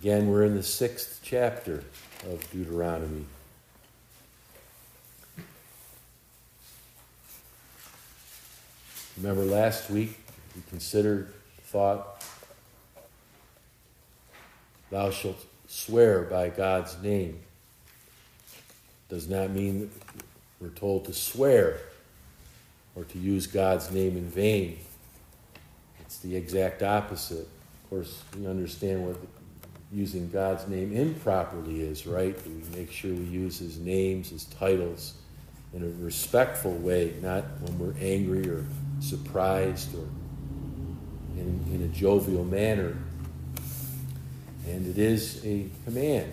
Again, we're in the sixth chapter of Deuteronomy. Remember last week we considered, thought, thou shalt swear by God's name. Does not mean we're told to swear or to use God's name in vain. It's the exact opposite. Of course, we understand what using God's name improperly is, right? We make sure we use his names, his titles in a respectful way, not when we're angry or surprised or in, in a jovial manner. And it is a command.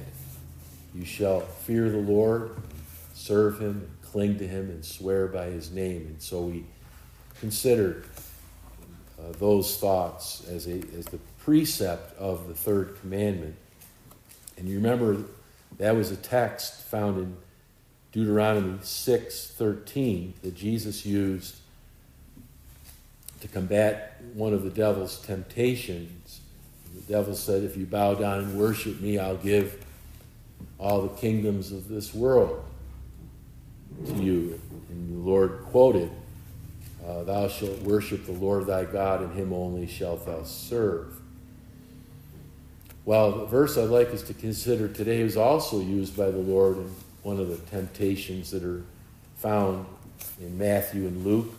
You shall fear the Lord, serve him, cling to him, and swear by his name. And so we consider uh, those thoughts as, a, as the precept of the third commandment. And you remember that was a text found in Deuteronomy 6:13 that Jesus used to combat one of the devil's temptations. The devil said, If you bow down and worship me, I'll give all the kingdoms of this world to you. And the Lord quoted, uh, Thou shalt worship the Lord thy God, and him only shalt thou serve. Well, the verse I'd like us to consider today is also used by the Lord in one of the temptations that are found in Matthew and Luke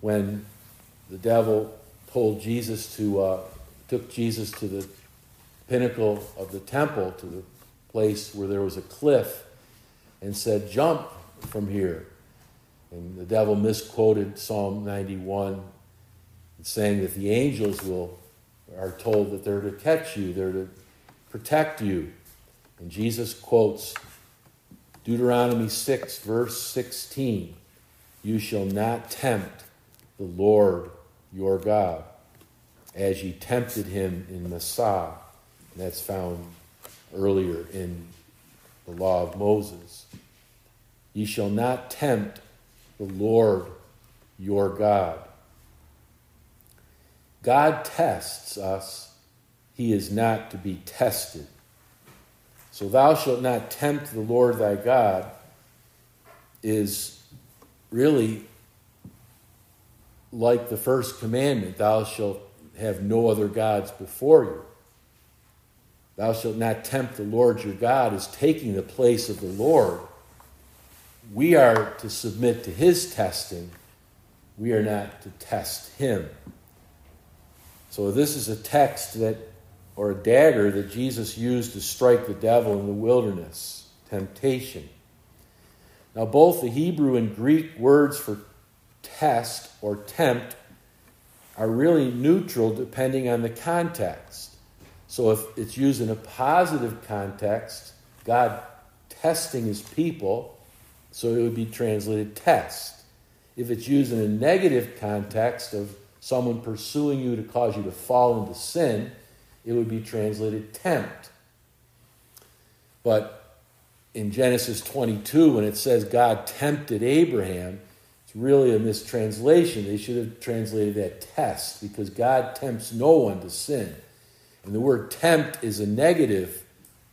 when the devil told Jesus to, uh, took Jesus to the pinnacle of the temple, to the place where there was a cliff, and said, Jump from here. And the devil misquoted Psalm 91, saying that the angels will are told that they're to catch you, they're to protect you. And Jesus quotes Deuteronomy 6, verse 16 You shall not tempt the Lord your God, as ye tempted him in Massah. And that's found earlier in the law of Moses. Ye shall not tempt the Lord your God. God tests us, he is not to be tested. So, thou shalt not tempt the Lord thy God is really like the first commandment thou shalt have no other gods before you. Thou shalt not tempt the Lord your God is taking the place of the Lord. We are to submit to his testing. We are not to test him. So, this is a text that, or a dagger that Jesus used to strike the devil in the wilderness temptation. Now, both the Hebrew and Greek words for test or tempt are really neutral depending on the context. So if it's used in a positive context, God testing his people, so it would be translated test. If it's used in a negative context of someone pursuing you to cause you to fall into sin, it would be translated tempt. But in Genesis 22, when it says God tempted Abraham, it's really a mistranslation. They should have translated that test because God tempts no one to sin. And the word tempt is a negative,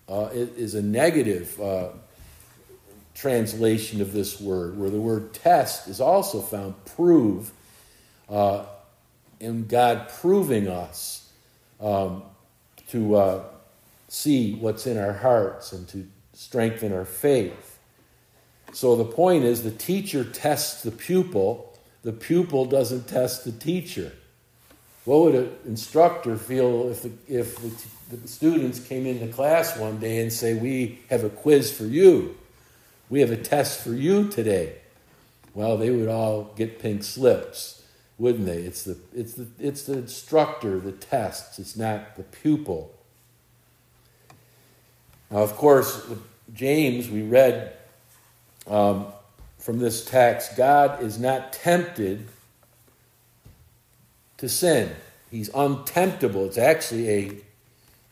uh, is a negative uh, translation of this word, where the word test is also found prove, uh, and God proving us um, to uh, see what's in our hearts and to strengthen our faith. So the point is the teacher tests the pupil, the pupil doesn't test the teacher. What would an instructor feel if, the, if the, the students came into class one day and say, We have a quiz for you? We have a test for you today. Well, they would all get pink slips, wouldn't they? It's the, it's the, it's the instructor that tests, it's not the pupil. Now, of course, James, we read um, from this text God is not tempted to sin. He's untemptable. It's actually a,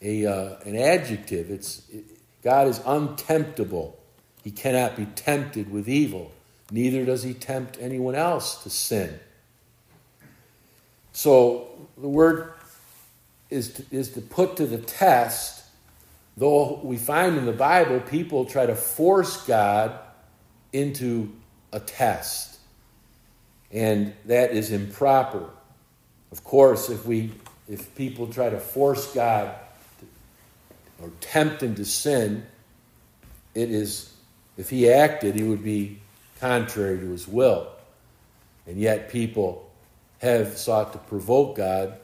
a, uh, an adjective. It's, it, God is untemptable. He cannot be tempted with evil. Neither does he tempt anyone else to sin. So the word is to, is to put to the test, though we find in the Bible people try to force God into a test. And that is improper. Of course, if we if people try to force God to, or tempt him to sin, it is if he acted, he would be contrary to his will. And yet people have sought to provoke God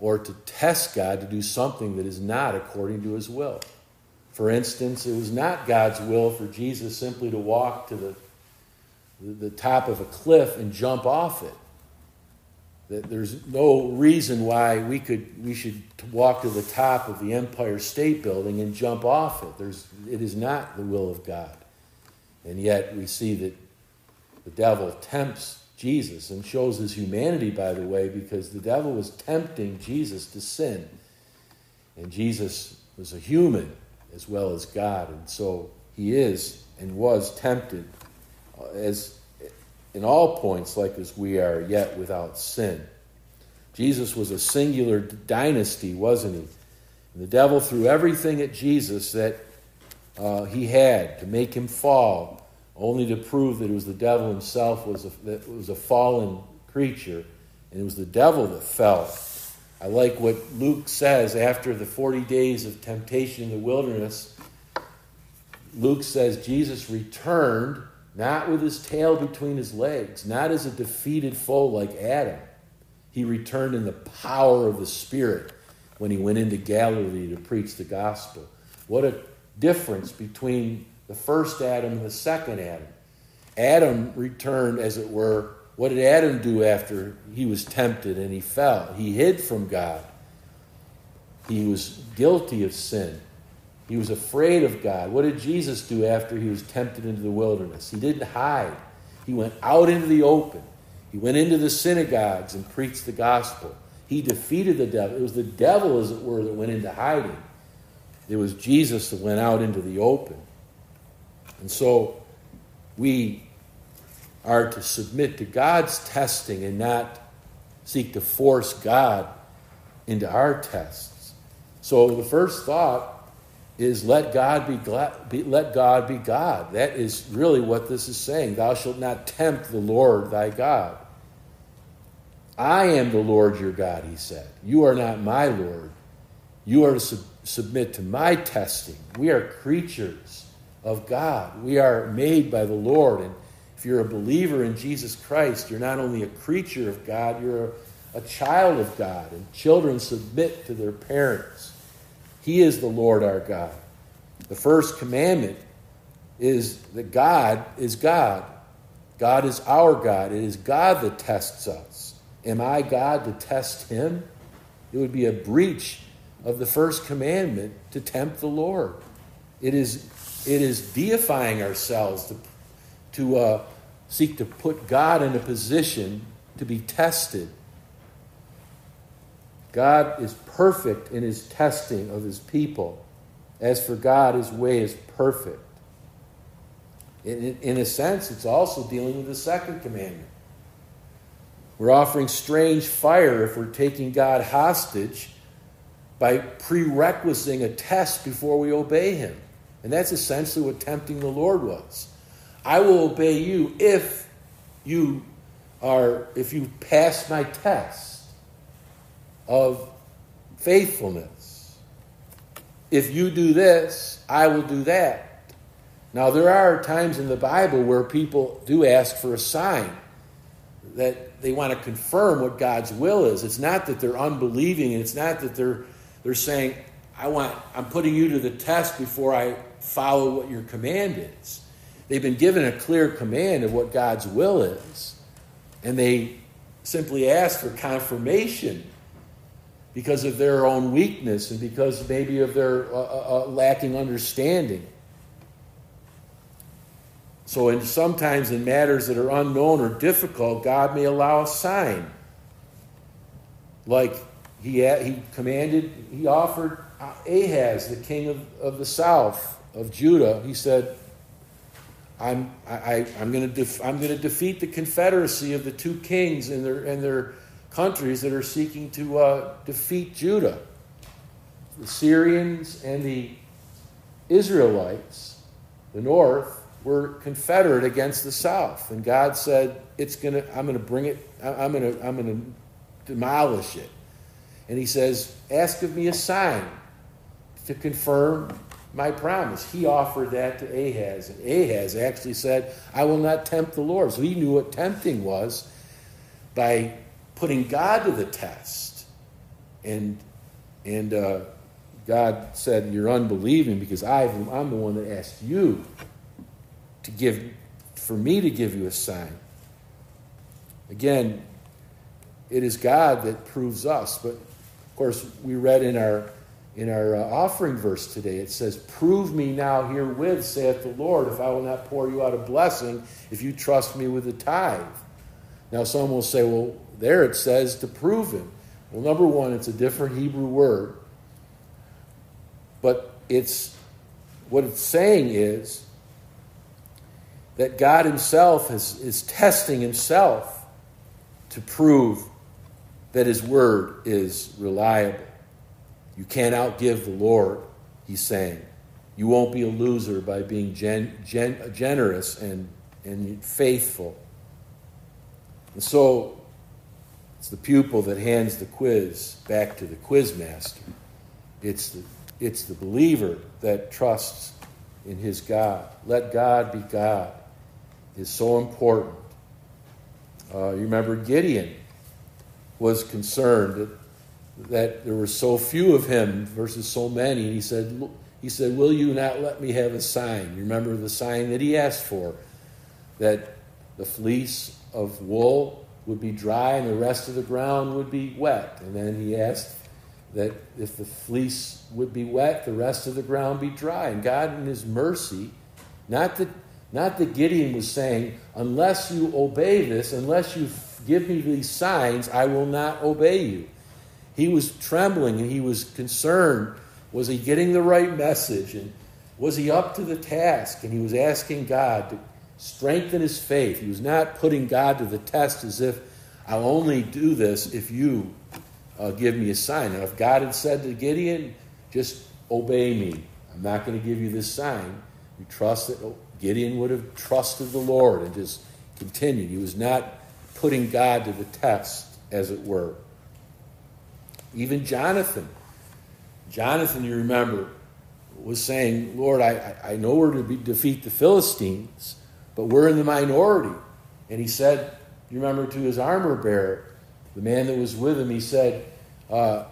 or to test God to do something that is not according to his will. For instance, it was not God's will for Jesus simply to walk to the, the top of a cliff and jump off it. That there's no reason why we could we should walk to the top of the Empire State Building and jump off it. There's it is not the will of God. And yet we see that the devil tempts Jesus and shows his humanity, by the way, because the devil was tempting Jesus to sin. And Jesus was a human as well as God. And so he is and was tempted as in all points like as we are, yet without sin. Jesus was a singular dynasty, wasn't he? And the devil threw everything at Jesus that uh, he had to make him fall only to prove that it was the devil himself was a, that was a fallen creature, and it was the devil that fell. I like what Luke says after the 40 days of temptation in the wilderness. Luke says Jesus returned not with his tail between his legs, not as a defeated foe like Adam. He returned in the power of the Spirit when he went into Galilee to preach the gospel. What a difference between the first Adam and the second Adam. Adam returned, as it were, what did Adam do after he was tempted and he fell? He hid from God. He was guilty of sin. He was afraid of God. What did Jesus do after he was tempted into the wilderness? He didn't hide. He went out into the open. He went into the synagogues and preached the gospel. He defeated the devil. It was the devil, as it were, that went into hiding. It was Jesus that went out into the open. And so we are to submit to God's testing and not seek to force God into our tests. So the first thought is let God be, glad, be, let God be God. That is really what this is saying. Thou shalt not tempt the Lord thy God. I am the Lord your God, he said. You are not my Lord. You are to sub- submit to my testing. We are creatures of God. We are made by the Lord. And if you're a believer in Jesus Christ, you're not only a creature of God, you're a, a child of God. And children submit to their parents. He is the Lord our God. The first commandment is that God is God. God is our God. It is God that tests us. Am I God to test him? It would be a breach of the first commandment to tempt the Lord. It is it is deifying ourselves to, to uh, seek to put God in a position to be tested. God is perfect in his testing of his people. As for God, his way is perfect. In, in, a sense, it's also dealing with the second commandment. We're offering strange fire if we're taking God hostage by prerequisiting a test before we obey him. And that's essentially what tempting the Lord was. I will obey you if you are if you pass my test of faithfulness. If you do this, I will do that. Now there are times in the Bible where people do ask for a sign that they want to confirm what God's will is. It's not that they're unbelieving, it's not that they're they're saying, I want I'm putting you to the test before I follow what your command is. They've been given a clear command of what God's will is, and they simply ask for confirmation because of their own weakness and because maybe of their uh, uh, uh lacking understanding. So, in, sometimes in matters that are unknown or difficult, God may allow a sign. Like he, he commanded, he offered Ahaz, the king of, of the south, of Judah, he said, I'm, I, am going to def- I'm going to defeat the confederacy of the two kings and their, and their countries that are seeking to uh, defeat Judah. The Syrians and the Israelites, the north, were confederate against the south. And God said, It's gonna, I'm gonna bring it, I'm gonna, I'm gonna demolish it. And he says, Ask of me a sign to confirm my promise. He offered that to Ahaz. And Ahaz actually said, I will not tempt the Lord. So he knew what tempting was by putting God to the test. And, and uh, God said, You're unbelieving because i am the one that asked you to give, for me to give you a sign. Again, it is God that proves us. But of course, we read in our in our uh, offering verse today, it says, Prove me now herewith, saith the Lord, if I will not pour you out a blessing, if you trust me with the tithe. Now, some will say, Well, there it says to prove him. Well, number one, it's a different Hebrew word. But it's what it's saying is that God Himself is, is testing Himself to prove that His word is reliable. You can't outgive the Lord, He's saying. You won't be a loser by being gen, gen, generous and, and faithful. And so it's the pupil that hands the quiz back to the quiz master. It's the, it's the believer that trusts in his God. Let God be God is so important. Uh, you remember Gideon was concerned that, that there were so few of him versus so many. He said, he said, Will you not let me have a sign? You remember the sign that he asked for? That the fleece of wool would be dry and the rest of the ground would be wet. And then he asked that if the fleece would be wet, the rest of the ground be dry. And God, in His mercy, not that not that Gideon was saying, unless you obey this, unless you give me these signs, I will not obey you. He was trembling and he was concerned. Was he getting the right message? And was he up to the task? And he was asking God to strengthen his faith. He was not putting God to the test as if I'll only do this if you uh, give me a sign. And if God had said to Gideon, just obey me, I'm not going to give you this sign, you trust that Gideon would have trusted the Lord and just continued. He was not putting God to the test, as it were. Even Jonathan. Jonathan, you remember, was saying, Lord, I, I know we're to be, defeat the Philistines, but we're in the minority. And he said, you remember to his armor bearer, the man that was with him, he said, uh,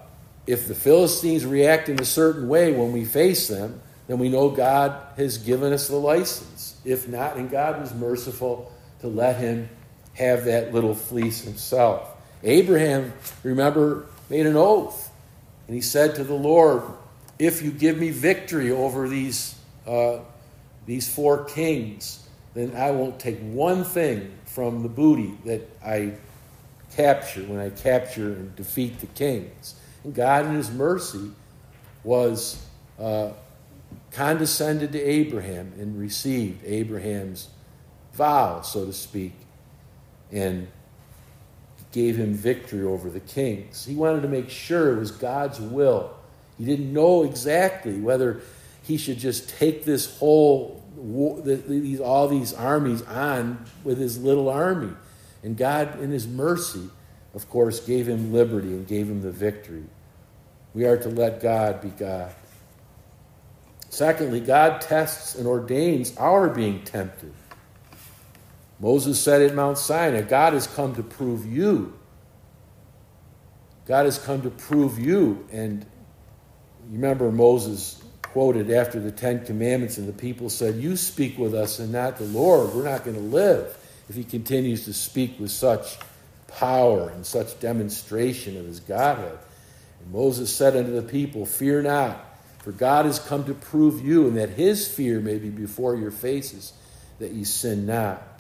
if the Philistines react in a certain way when we face them, then we know God has given us the license. If not, and God was merciful to let him have that little fleece himself. Abraham, remember, made an oath. And he said to the Lord, If you give me victory over these, uh, these four kings, then I won't take one thing from the booty that I capture when I capture and defeat the kings. And God, in His mercy, was uh, condescended to Abraham and received Abraham's vow, so to speak, and gave him victory over the kings. He wanted to make sure it was God's will. He didn't know exactly whether he should just take this whole these all these armies on with his little army. And God, in his mercy, of course, gave him liberty and gave him the victory. We are to let God be God. Secondly, God tests and ordains our being tempted. Moses said at Mount Sinai, God has come to prove you. God has come to prove you. And you remember Moses quoted after the Ten Commandments, and the people said, You speak with us and not the Lord. We're not going to live if he continues to speak with such power and such demonstration of his Godhead. And Moses said unto the people, Fear not. For God has come to prove you, and that his fear may be before your faces, that ye sin not.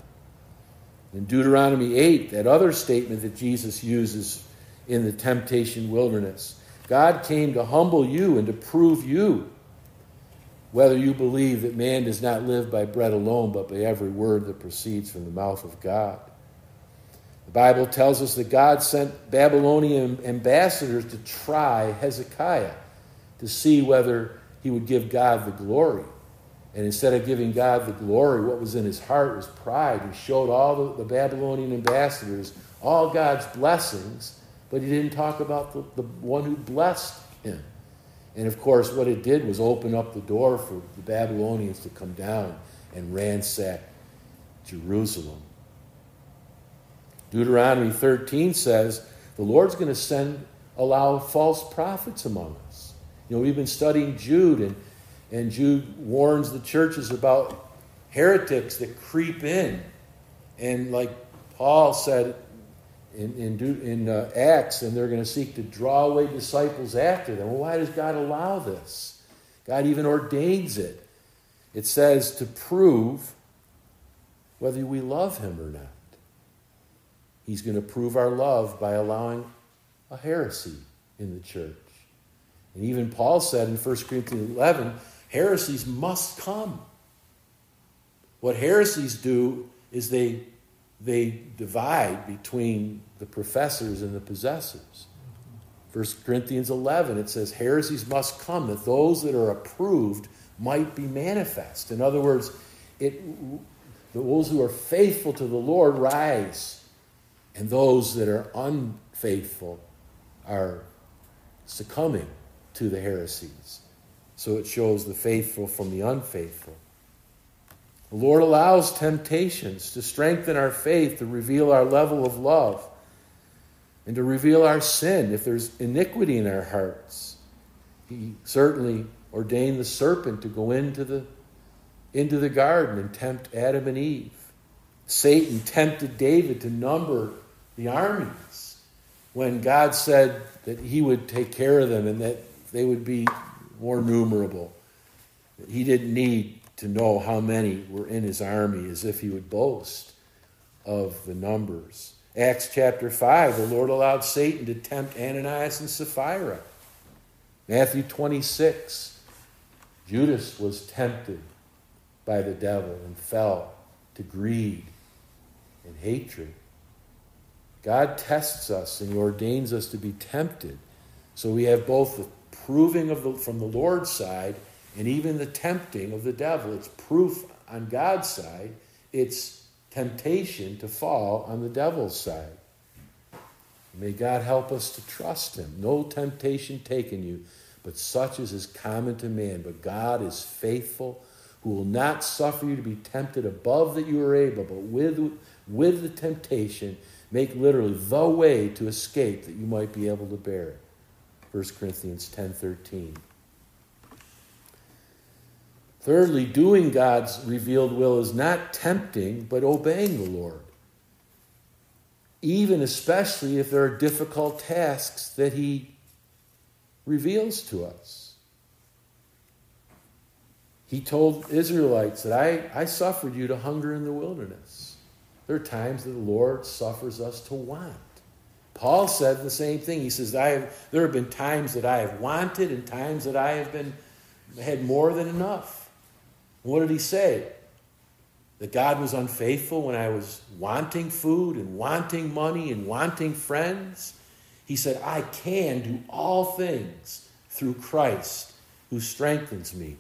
In Deuteronomy 8, that other statement that Jesus uses in the temptation wilderness God came to humble you and to prove you whether you believe that man does not live by bread alone, but by every word that proceeds from the mouth of God. The Bible tells us that God sent Babylonian ambassadors to try Hezekiah to see whether he would give God the glory. And instead of giving God the glory, what was in his heart was pride. He showed all the, the Babylonian ambassadors all God's blessings, but he didn't talk about the, the one who blessed him. And of course, what it did was open up the door for the Babylonians to come down and ransack Jerusalem. Deuteronomy 13 says the Lord's going to send, allow false prophets among us. You know, we've been studying Jude, and, and Jude warns the churches about heretics that creep in. And like Paul said in, in, in uh, Acts, and they're going to seek to draw away disciples after them. Well, why does God allow this? God even ordains it. It says to prove whether we love Him or not. He's going to prove our love by allowing a heresy in the church. And even Paul said in 1 Corinthians 11 heresies must come. What heresies do is they, they divide between the professors and the possessors. 1 Corinthians 11, it says, heresies must come, that those that are approved might be manifest. In other words, it, those who are faithful to the Lord rise, and those that are unfaithful are succumbing to the heresies. So it shows the faithful from the unfaithful. The Lord allows temptations to strengthen our faith, to reveal our level of love, and to reveal our sin if there's iniquity in our hearts. He certainly ordained the serpent to go into the, into the garden and tempt Adam and Eve. Satan tempted David to number the armies when God said that he would take care of them and that they would be more numerable. He didn't need to know how many were in his army as if he would boast of the numbers. Acts chapter 5, the Lord allowed Satan to tempt Ananias and Sapphira. Matthew 26, Judas was tempted by the devil and fell to greed and hatred. God tests us and He ordains us to be tempted. So we have both the proving of the, from the Lord's side and even the tempting of the devil. It's proof on God's side, it's temptation to fall on the devil's side. May God help us to trust Him. No temptation taken you, but such as is common to man. But God is faithful, who will not suffer you to be tempted above that you are able, but with, with the temptation, make literally the way to escape that you might be able to bear it. 1 Corinthians 10:13. Thirdly, doing God's revealed will is not tempting, but obeying the Lord. Even especially if there are difficult tasks that He reveals to us. He told Israelites that I, I suffered you to hunger in the wilderness. There are times that the Lord suffers us to want. Paul said the same thing. He says, I have, There have been times that I have wanted and times that I have been had more than enough. What did he say? That God was unfaithful when I was wanting food and wanting money and wanting friends? He said, I can do all things through Christ who strengthens me.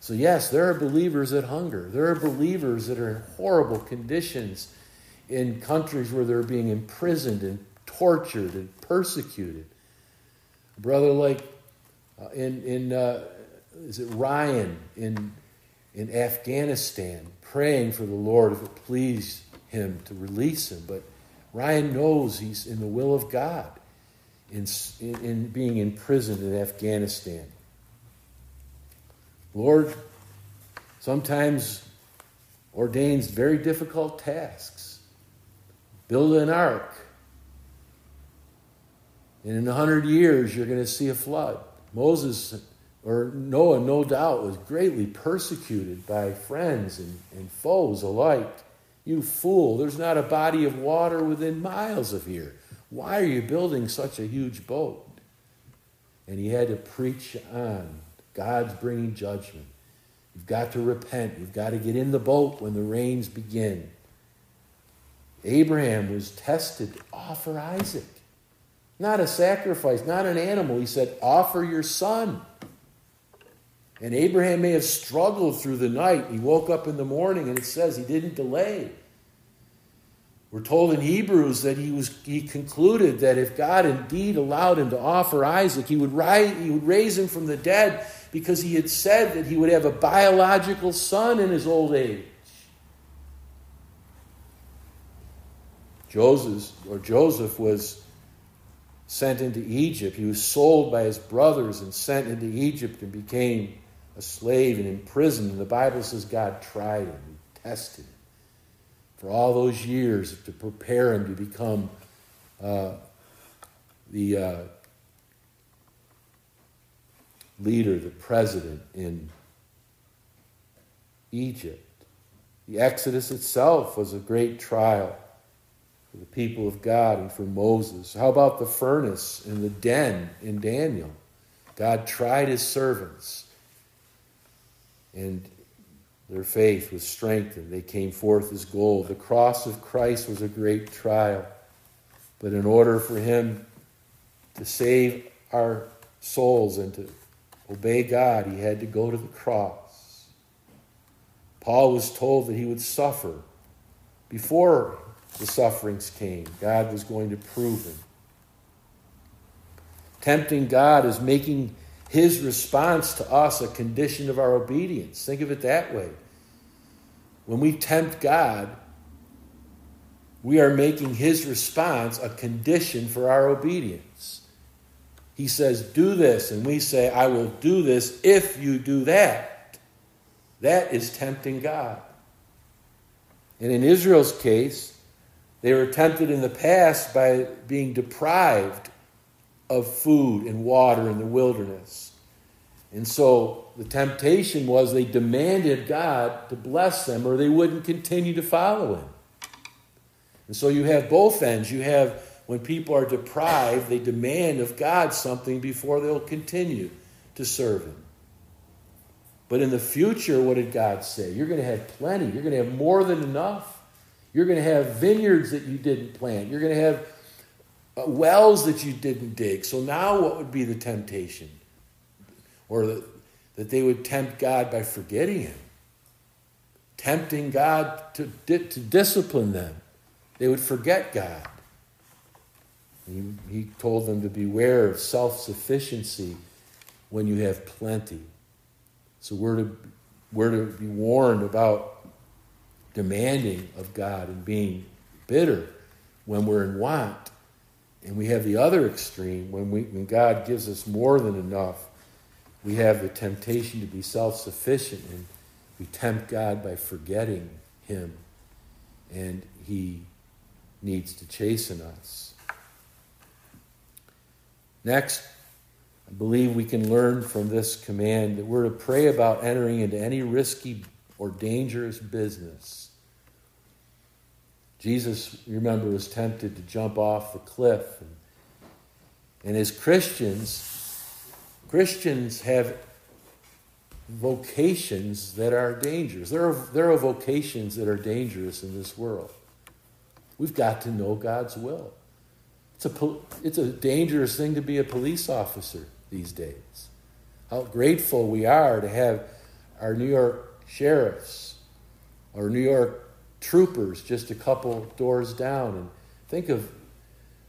So, yes, there are believers that hunger. There are believers that are in horrible conditions in countries where they're being imprisoned and tortured and persecuted. A brother like uh, in, in uh, is it Ryan in, in Afghanistan, praying for the Lord if it pleased him to release him. But Ryan knows he's in the will of God in, in, in being imprisoned in Afghanistan. Lord sometimes ordains very difficult tasks build an ark. And in a hundred years, you're going to see a flood. Moses, or Noah, no doubt, was greatly persecuted by friends and, and foes alike. You fool, there's not a body of water within miles of here. Why are you building such a huge boat? And he had to preach on God's bringing judgment. You've got to repent. You've got to get in the boat when the rains begin. Abraham was tested to offer Isaac. Not a sacrifice, not an animal. He said, Offer your son. And Abraham may have struggled through the night. He woke up in the morning and it says he didn't delay. We're told in Hebrews that he was he concluded that if God indeed allowed him to offer Isaac, he would rise, he would raise him from the dead because he had said that he would have a biological son in his old age. Joseph or Joseph was sent into Egypt. He was sold by his brothers and sent into Egypt and became a slave and imprisoned. And the Bible says God tried him, he tested him for all those years to prepare him to become uh, the uh, leader, the president in Egypt. The Exodus itself was a great trial for the people of God and for Moses. How about the furnace and the den in Daniel? God tried his servants, and their faith was strengthened. They came forth as gold. The cross of Christ was a great trial. But in order for him to save our souls and to obey God, he had to go to the cross. Paul was told that he would suffer before the sufferings came. God was going to prove him. Tempting God is making his response to us a condition of our obedience. Think of it that way. When we tempt God, we are making his response a condition for our obedience. He says, Do this, and we say, I will do this if you do that. That is tempting God. And in Israel's case, they were tempted in the past by being deprived of food and water in the wilderness. And so the temptation was they demanded God to bless them or they wouldn't continue to follow Him. And so you have both ends. You have when people are deprived, they demand of God something before they'll continue to serve Him. But in the future, what did God say? You're going to have plenty, you're going to have more than enough. You're going to have vineyards that you didn't plant. You're going to have uh, wells that you didn't dig. So now what would be the temptation? Or that they would tempt God by forgetting Him, tempting God to, to discipline them. They would forget God. He, he told them to beware of self sufficiency when you have plenty. So we're to, we're to be warned about demanding of God and being bitter when we're in want. And we have the other extreme when, we, when God gives us more than enough, we have the temptation to be self sufficient and we tempt God by forgetting Him. And He needs to chasten us. Next, I believe we can learn from this command that we're to pray about entering into any risky or dangerous business. Jesus, remember, was tempted to jump off the cliff. And, and as Christians, Christians have vocations that are dangerous. There are, there are vocations that are dangerous in this world. We've got to know God's will. It's a, it's a dangerous thing to be a police officer these days. How grateful we are to have our New York sheriffs or New York troopers just a couple doors down. And think of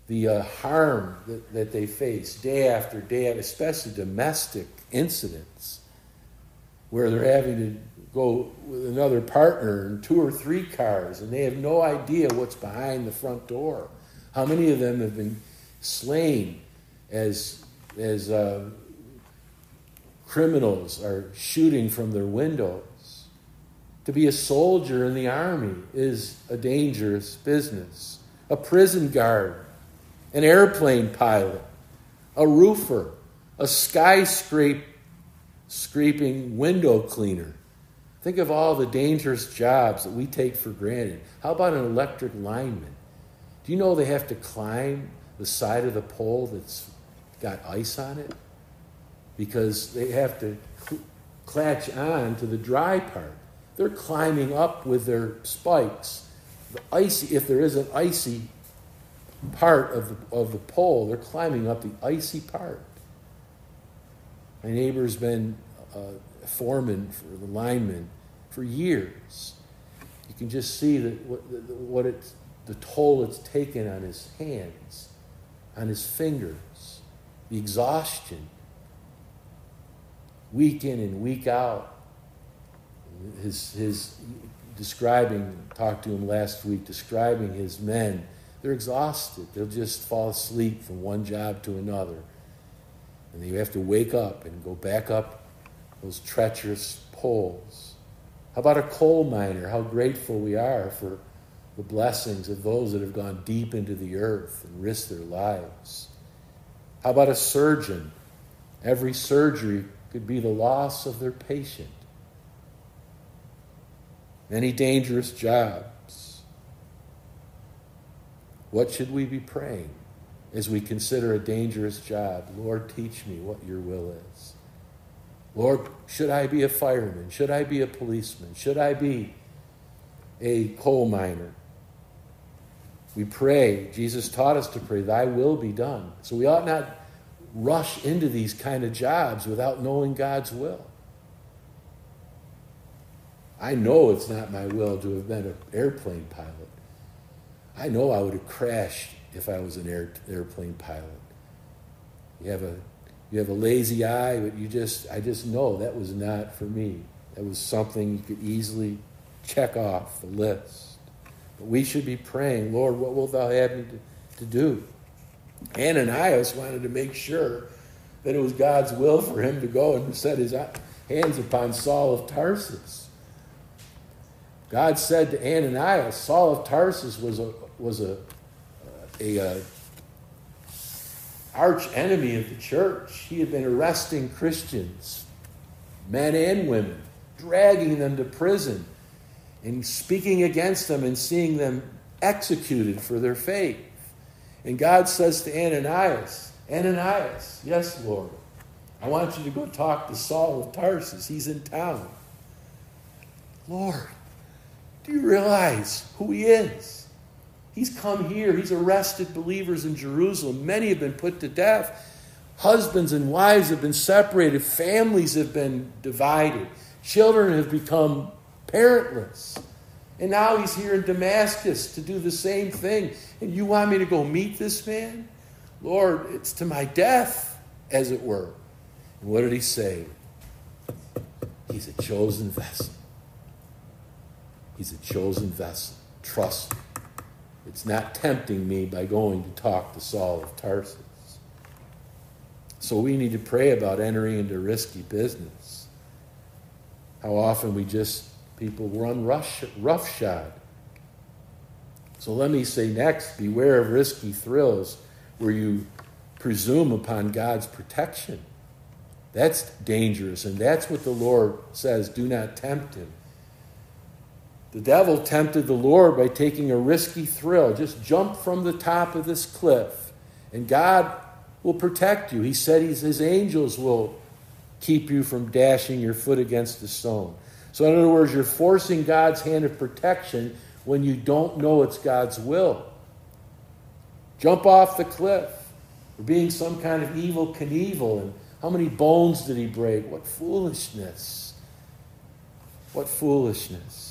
the uh, harm that, that they face day after day, especially domestic incidents where they're having to go with another partner in two or three cars and they have no idea what's behind the front door. How many of them have been slain as, as uh, criminals are shooting from their windows? To be a soldier in the army is a dangerous business. A prison guard, an airplane pilot, a roofer, a skyscrape scraping window cleaner. Think of all the dangerous jobs that we take for granted. How about an electric lineman? Do you know they have to climb the side of the pole that's got ice on it? Because they have to cl- clatch on to the dry part. They're climbing up with their spikes the icy, if there is an icy part of the, of the pole, they're climbing up the icy part. My neighbor's been uh, a foreman for the lineman for years. You can just see that what, what it's, the toll it's taken on his hands, on his fingers, the exhaustion, week in and week out. His, his describing, talked to him last week, describing his men. They're exhausted. They'll just fall asleep from one job to another. And you have to wake up and go back up those treacherous poles. How about a coal miner? How grateful we are for the blessings of those that have gone deep into the earth and risked their lives. How about a surgeon? Every surgery could be the loss of their patient. Many dangerous jobs. What should we be praying as we consider a dangerous job? Lord, teach me what your will is. Lord, should I be a fireman? Should I be a policeman? Should I be a coal miner? We pray. Jesus taught us to pray, Thy will be done. So we ought not rush into these kind of jobs without knowing God's will. I know it's not my will to have been an airplane pilot. I know I would have crashed if I was an air, airplane pilot. You have a you have a lazy eye, but you just I just know that was not for me. That was something you could easily check off the list. But we should be praying, Lord, what wilt thou have me to, to do? Ananias wanted to make sure that it was God's will for him to go and set his hands upon Saul of Tarsus. God said to Ananias, Saul of Tarsus was a, was a, a, a uh, arch enemy of the church. He had been arresting Christians, men and women, dragging them to prison, and speaking against them and seeing them executed for their faith. And God says to Ananias, Ananias, yes, Lord, I want you to go talk to Saul of Tarsus. He's in town. Lord, do you realize who he is? He's come here. He's arrested believers in Jerusalem. Many have been put to death. Husbands and wives have been separated. Families have been divided. Children have become parentless. And now he's here in Damascus to do the same thing. And you want me to go meet this man? Lord, it's to my death, as it were. And what did he say? He's a chosen vessel. He's a chosen vessel. Trust me. It's not tempting me by going to talk to Saul of Tarsus. So we need to pray about entering into risky business. How often we just, people run rush, roughshod. So let me say next beware of risky thrills where you presume upon God's protection. That's dangerous, and that's what the Lord says do not tempt him. The devil tempted the Lord by taking a risky thrill. Just jump from the top of this cliff, and God will protect you. He said his angels will keep you from dashing your foot against the stone. So, in other words, you're forcing God's hand of protection when you don't know it's God's will. Jump off the cliff. for being some kind of Evel Knievel. And how many bones did he break? What foolishness. What foolishness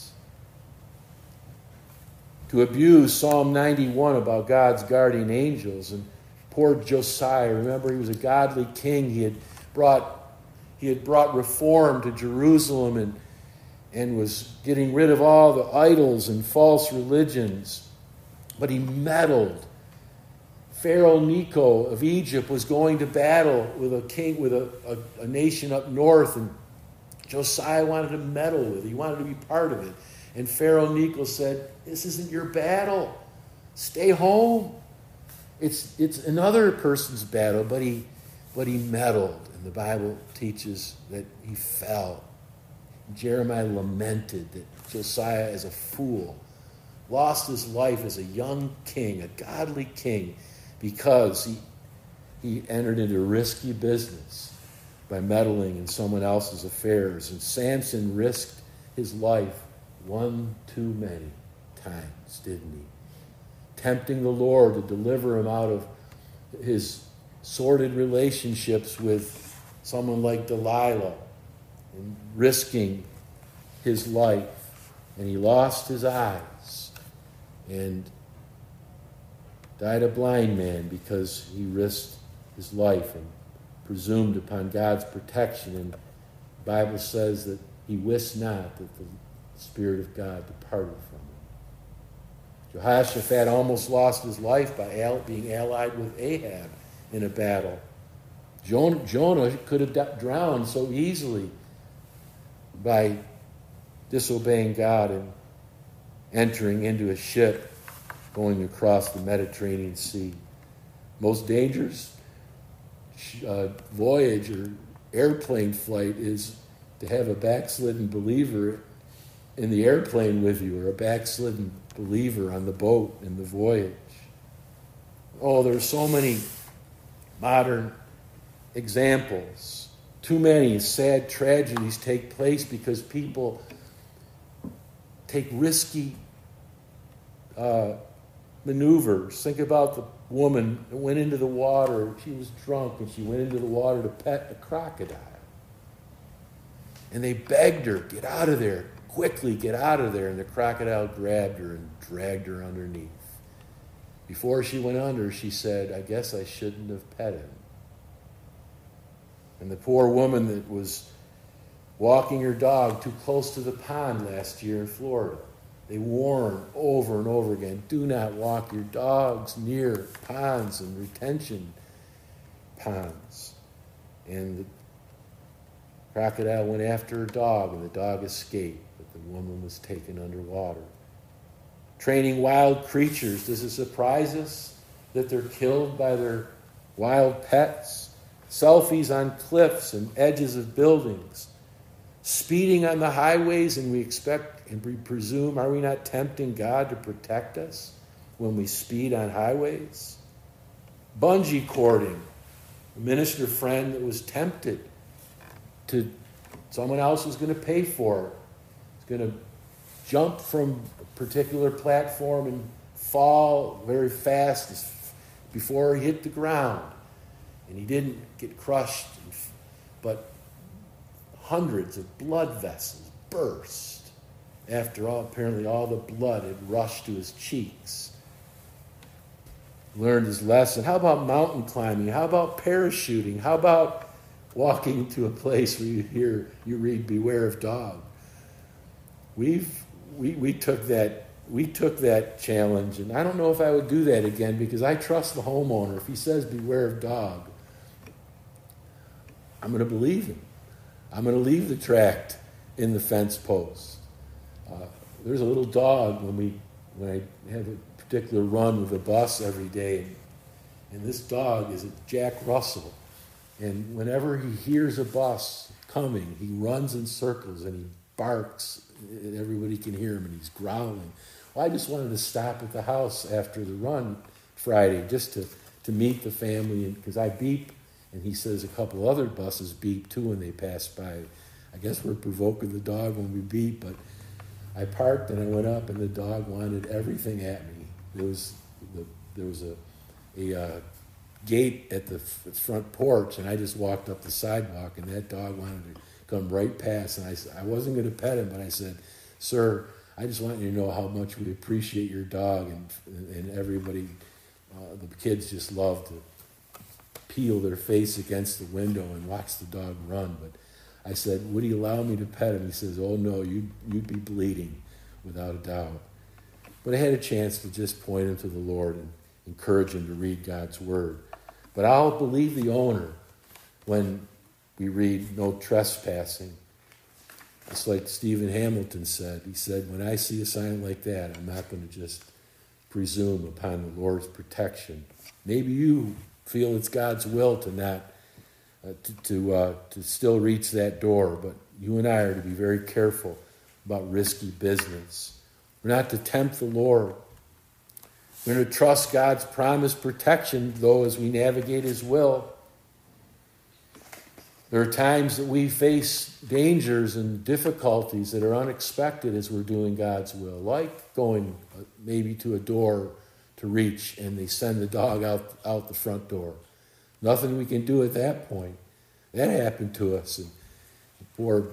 to abuse Psalm 91 about God's guardian angels. And poor Josiah, remember he was a godly king. He had brought, he had brought reform to Jerusalem and, and was getting rid of all the idols and false religions. But he meddled. Pharaoh Necho of Egypt was going to battle with a king, with a, a, a nation up north, and Josiah wanted to meddle with it. He wanted to be part of it. And Pharaoh Necho said, This isn't your battle. Stay home. It's, it's another person's battle, but he, but he meddled. And the Bible teaches that he fell. Jeremiah lamented that Josiah, as a fool, lost his life as a young king, a godly king, because he, he entered into risky business by meddling in someone else's affairs. And Samson risked his life one too many times, didn't he? Tempting the Lord to deliver him out of his sordid relationships with someone like Delilah and risking his life. And he lost his eyes and died a blind man because he risked his life and presumed upon God's protection. And the Bible says that he wist not that the Spirit of God departed from him. Jehoshaphat almost lost his life by being allied with Ahab in a battle. Jonah could have drowned so easily by disobeying God and entering into a ship going across the Mediterranean Sea. Most dangerous uh, voyage or airplane flight is to have a backslidden believer in the airplane with you or a backslidden believer on the boat in the voyage. Oh, there's so many modern examples. Too many sad tragedies take place because people take risky uh, maneuvers. Think about the woman that went into the water. She was drunk and she went into the water to pet a crocodile. And they begged her, get out of there, quickly get out of there. And the crocodile grabbed her and dragged her underneath. Before she went under, she said, I guess I shouldn't have pet him. And the poor woman that was walking her dog too close to the pond last year in Florida, they warn over and over again do not walk your dogs near ponds and retention ponds. And the crocodile went after her dog, and the dog escaped, woman was taken underwater training wild creatures. Does it surprise us that they're killed by their wild pets? Selfies on cliffs and edges of buildings. Speeding on the highways, and we expect and we presume, are we not tempting God to protect us when we speed on highways? Bungee cording. A minister friend that was tempted to, someone else was going to pay for it. Going to jump from a particular platform and fall very fast before he hit the ground. And he didn't get crushed, but hundreds of blood vessels burst after all, apparently all the blood had rushed to his cheeks. Learned his lesson. How about mountain climbing? How about parachuting? How about walking to a place where you hear, you read, Beware of Dog? We've we, we took that we took that challenge, and I don't know if I would do that again because I trust the homeowner. If he says beware of dog, I'm going to believe him. I'm going to leave the tract in the fence post. Uh, there's a little dog when we when I have a particular run with a bus every day, and, this dog is a Jack Russell, and whenever he hears a bus coming, he runs in circles and he barks and everybody can hear him and he's growling. Well, I just wanted to stop at the house after the run Friday just to, to meet the family because I beep and he says a couple other buses beep too when they pass by. I guess we're provoking the dog when we beep, but I parked and I went up and the dog wanted everything at me. There was the, there was a, a uh, gate at the front porch and I just walked up the sidewalk and that dog wanted to come right past. And I, I wasn't going to pet him, but I said, Sir, I just want you to know how much we appreciate your dog. And, and everybody, uh, the kids just love to peel their face against the window and watch the dog run. But I said, Would he allow me to pet him? He says, Oh, no, you'd, you'd be bleeding without a doubt. But I had a chance to just point him to the Lord and encourage him to read God's word. But I'll believe the owner when we read no trespassing. It's like Stephen Hamilton said. He said, When I see a sign like that, I'm not going to just presume upon the Lord's protection. Maybe you feel it's God's will to not uh, to to, uh, to still reach that door, but you and I are to be very careful about risky business. We're not to tempt the Lord. We're to trust God's promised protection, though, as we navigate His will. There are times that we face dangers and difficulties that are unexpected as we're doing God's will, like going uh, maybe to a door to reach and they send the dog out, out the front door. Nothing we can do at that point. That happened to us. And poor,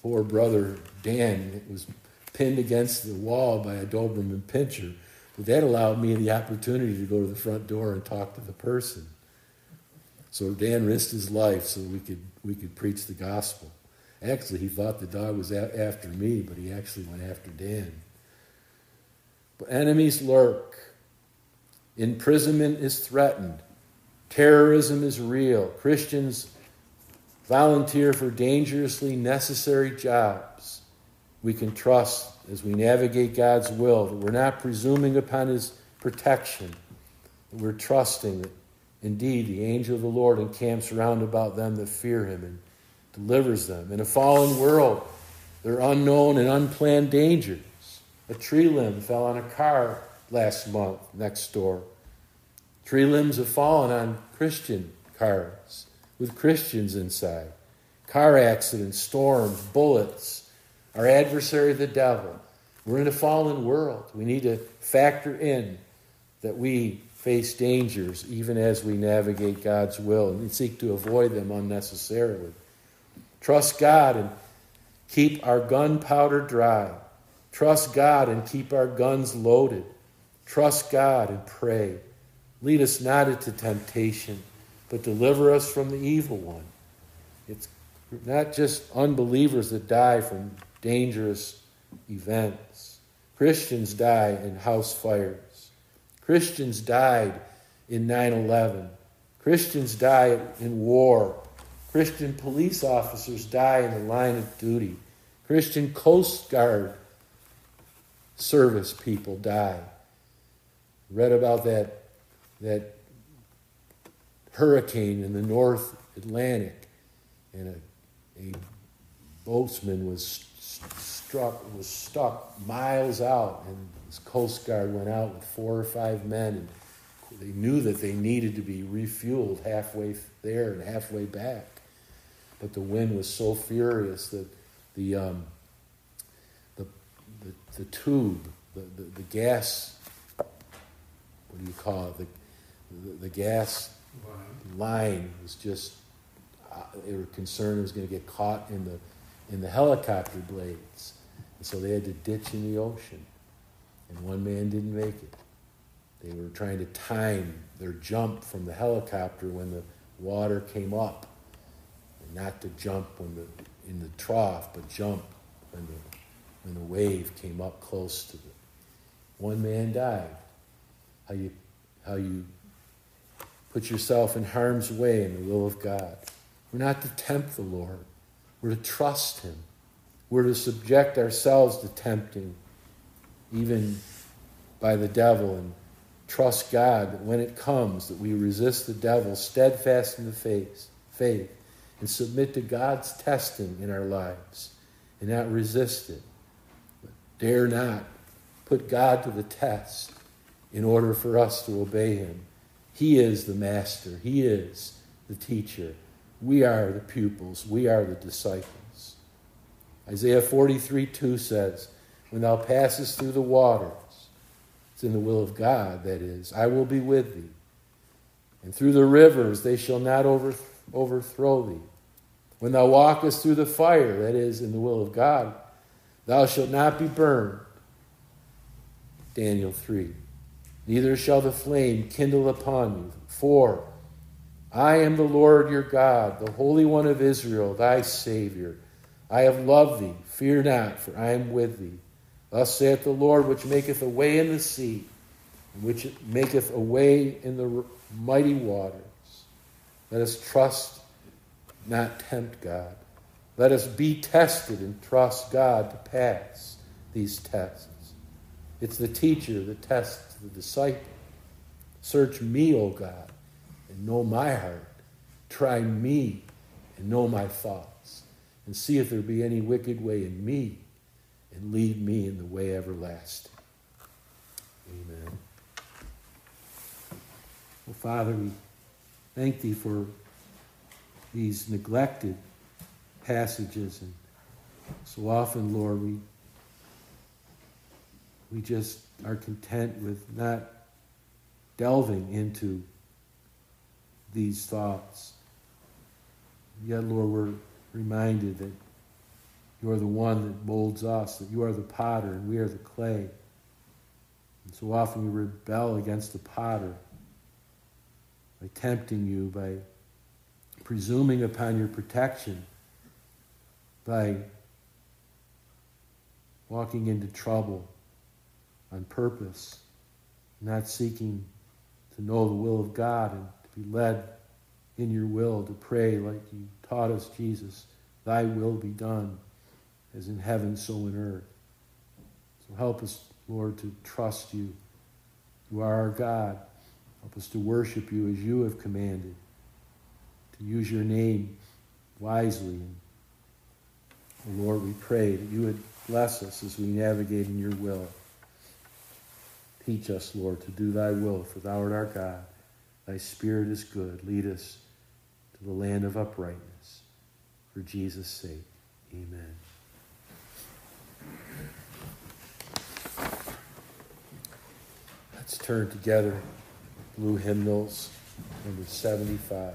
poor brother Dan was pinned against the wall by a Doberman pinscher. But that allowed me the opportunity to go to the front door and talk to the person. So Dan risked his life so we could, we could preach the gospel. Actually, he thought the dog was after me, but he actually went after Dan. But enemies lurk. Imprisonment is threatened. Terrorism is real. Christians volunteer for dangerously necessary jobs. We can trust as we navigate God's will that we're not presuming upon His protection, we're trusting that indeed the angel of the Lord encamps round about them that fear Him and delivers them. In a fallen world, there are unknown and unplanned dangers. A tree limb fell on a car last month next door. Tree limbs have fallen on Christian cars with Christians inside. Car accidents, storms, bullets, our adversary, the devil. We're in a fallen world. We need to factor in that we face dangers even as we navigate God's will and seek to avoid them unnecessarily. Trust God and keep our gunpowder dry. Trust God and keep our guns loaded. Trust God and pray. Lead us not into temptation, but deliver us from the evil one. It's not just unbelievers that die from dangerous events. Christians die in house fires. Christians died in 9 11. Christians die in war. Christian police officers die in the line of duty. Christian Coast Guard service people die. Read about that, that hurricane in the North Atlantic, and a, a boatsman was struck, was stuck miles out, and his Coast Guard went out with four or five men, and they knew that they needed to be refueled halfway there and halfway back. But the wind was so furious that the um, the, the, the tube, the, the, the gas, what do you call it? The, the, the gas line was just, uh, they were concerned it was going to get caught in the, in the helicopter blades. And so they had to ditch in the ocean. And one man didn't make it. They were trying to time their jump from the helicopter when the water came up. And not to jump when the, in the trough, but jump when the, when the wave came up close to them. One man died. How you, how you put yourself in harm's way in the will of God. We're not to tempt the Lord, we're to trust Him. We're to subject ourselves to tempting, even by the devil, and trust God that when it comes, that we resist the devil steadfast in the faith, faith and submit to God's testing in our lives and not resist it. But dare not put God to the test in order for us to obey Him. He is the master, He is the teacher. We are the pupils, we are the disciples. Isaiah 43 2 says, When thou passest through the waters, it's in the will of God, that is, I will be with thee. And through the rivers they shall not over, overthrow thee. When thou walkest through the fire, that is, in the will of God, thou shalt not be burned. Daniel 3. Neither shall the flame kindle upon you. For I am the Lord your God, the Holy One of Israel, thy Savior. I have loved thee. Fear not, for I am with thee. Thus saith the Lord, which maketh a way in the sea, and which maketh a way in the mighty waters. Let us trust, not tempt God. Let us be tested and trust God to pass these tests. It's the teacher that tests the disciple. Search me, O God, and know my heart. Try me and know my thoughts, and see if there be any wicked way in me, and lead me in the way everlasting. Amen. Well, Father, we thank thee for these neglected passages. And so often, Lord, we, we just are content with not delving into these thoughts. Yet, Lord, we're reminded that you are the one that molds us, that you are the potter and we are the clay. And so often we rebel against the potter by tempting you, by presuming upon your protection, by walking into trouble on purpose, not seeking to know the will of God and to be led in your will, to pray like you taught us, Jesus, thy will be done as in heaven, so in earth. So help us, Lord, to trust you. You are our God. Help us to worship you as you have commanded, to use your name wisely. And oh, Lord, we pray that you would bless us as we navigate in your will. Teach us, Lord, to do thy will, for thou art our God. Thy spirit is good. Lead us to the land of uprightness. For Jesus' sake, amen. Let's turn together blue hymnals, number 75.